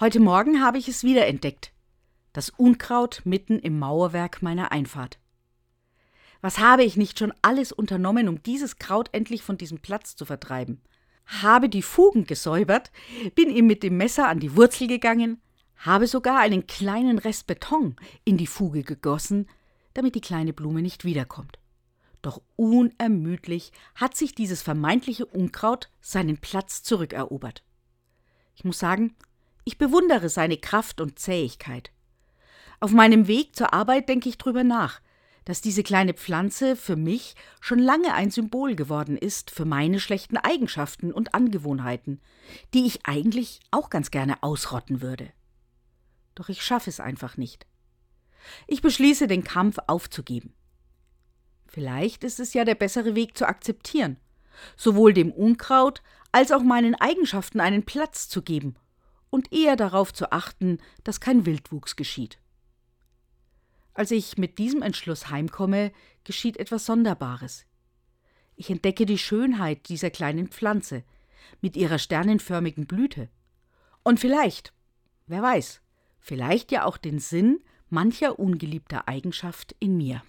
Heute Morgen habe ich es wieder entdeckt. Das Unkraut mitten im Mauerwerk meiner Einfahrt. Was habe ich nicht schon alles unternommen, um dieses Kraut endlich von diesem Platz zu vertreiben? Habe die Fugen gesäubert, bin ihm mit dem Messer an die Wurzel gegangen, habe sogar einen kleinen Rest Beton in die Fuge gegossen, damit die kleine Blume nicht wiederkommt. Doch unermüdlich hat sich dieses vermeintliche Unkraut seinen Platz zurückerobert. Ich muss sagen, ich bewundere seine Kraft und Zähigkeit. Auf meinem Weg zur Arbeit denke ich drüber nach, dass diese kleine Pflanze für mich schon lange ein Symbol geworden ist für meine schlechten Eigenschaften und Angewohnheiten, die ich eigentlich auch ganz gerne ausrotten würde. Doch ich schaffe es einfach nicht. Ich beschließe, den Kampf aufzugeben. Vielleicht ist es ja der bessere Weg zu akzeptieren, sowohl dem Unkraut als auch meinen Eigenschaften einen Platz zu geben und eher darauf zu achten, dass kein Wildwuchs geschieht. Als ich mit diesem Entschluss heimkomme, geschieht etwas Sonderbares. Ich entdecke die Schönheit dieser kleinen Pflanze mit ihrer sternenförmigen Blüte. Und vielleicht, wer weiß, vielleicht ja auch den Sinn mancher ungeliebter Eigenschaft in mir.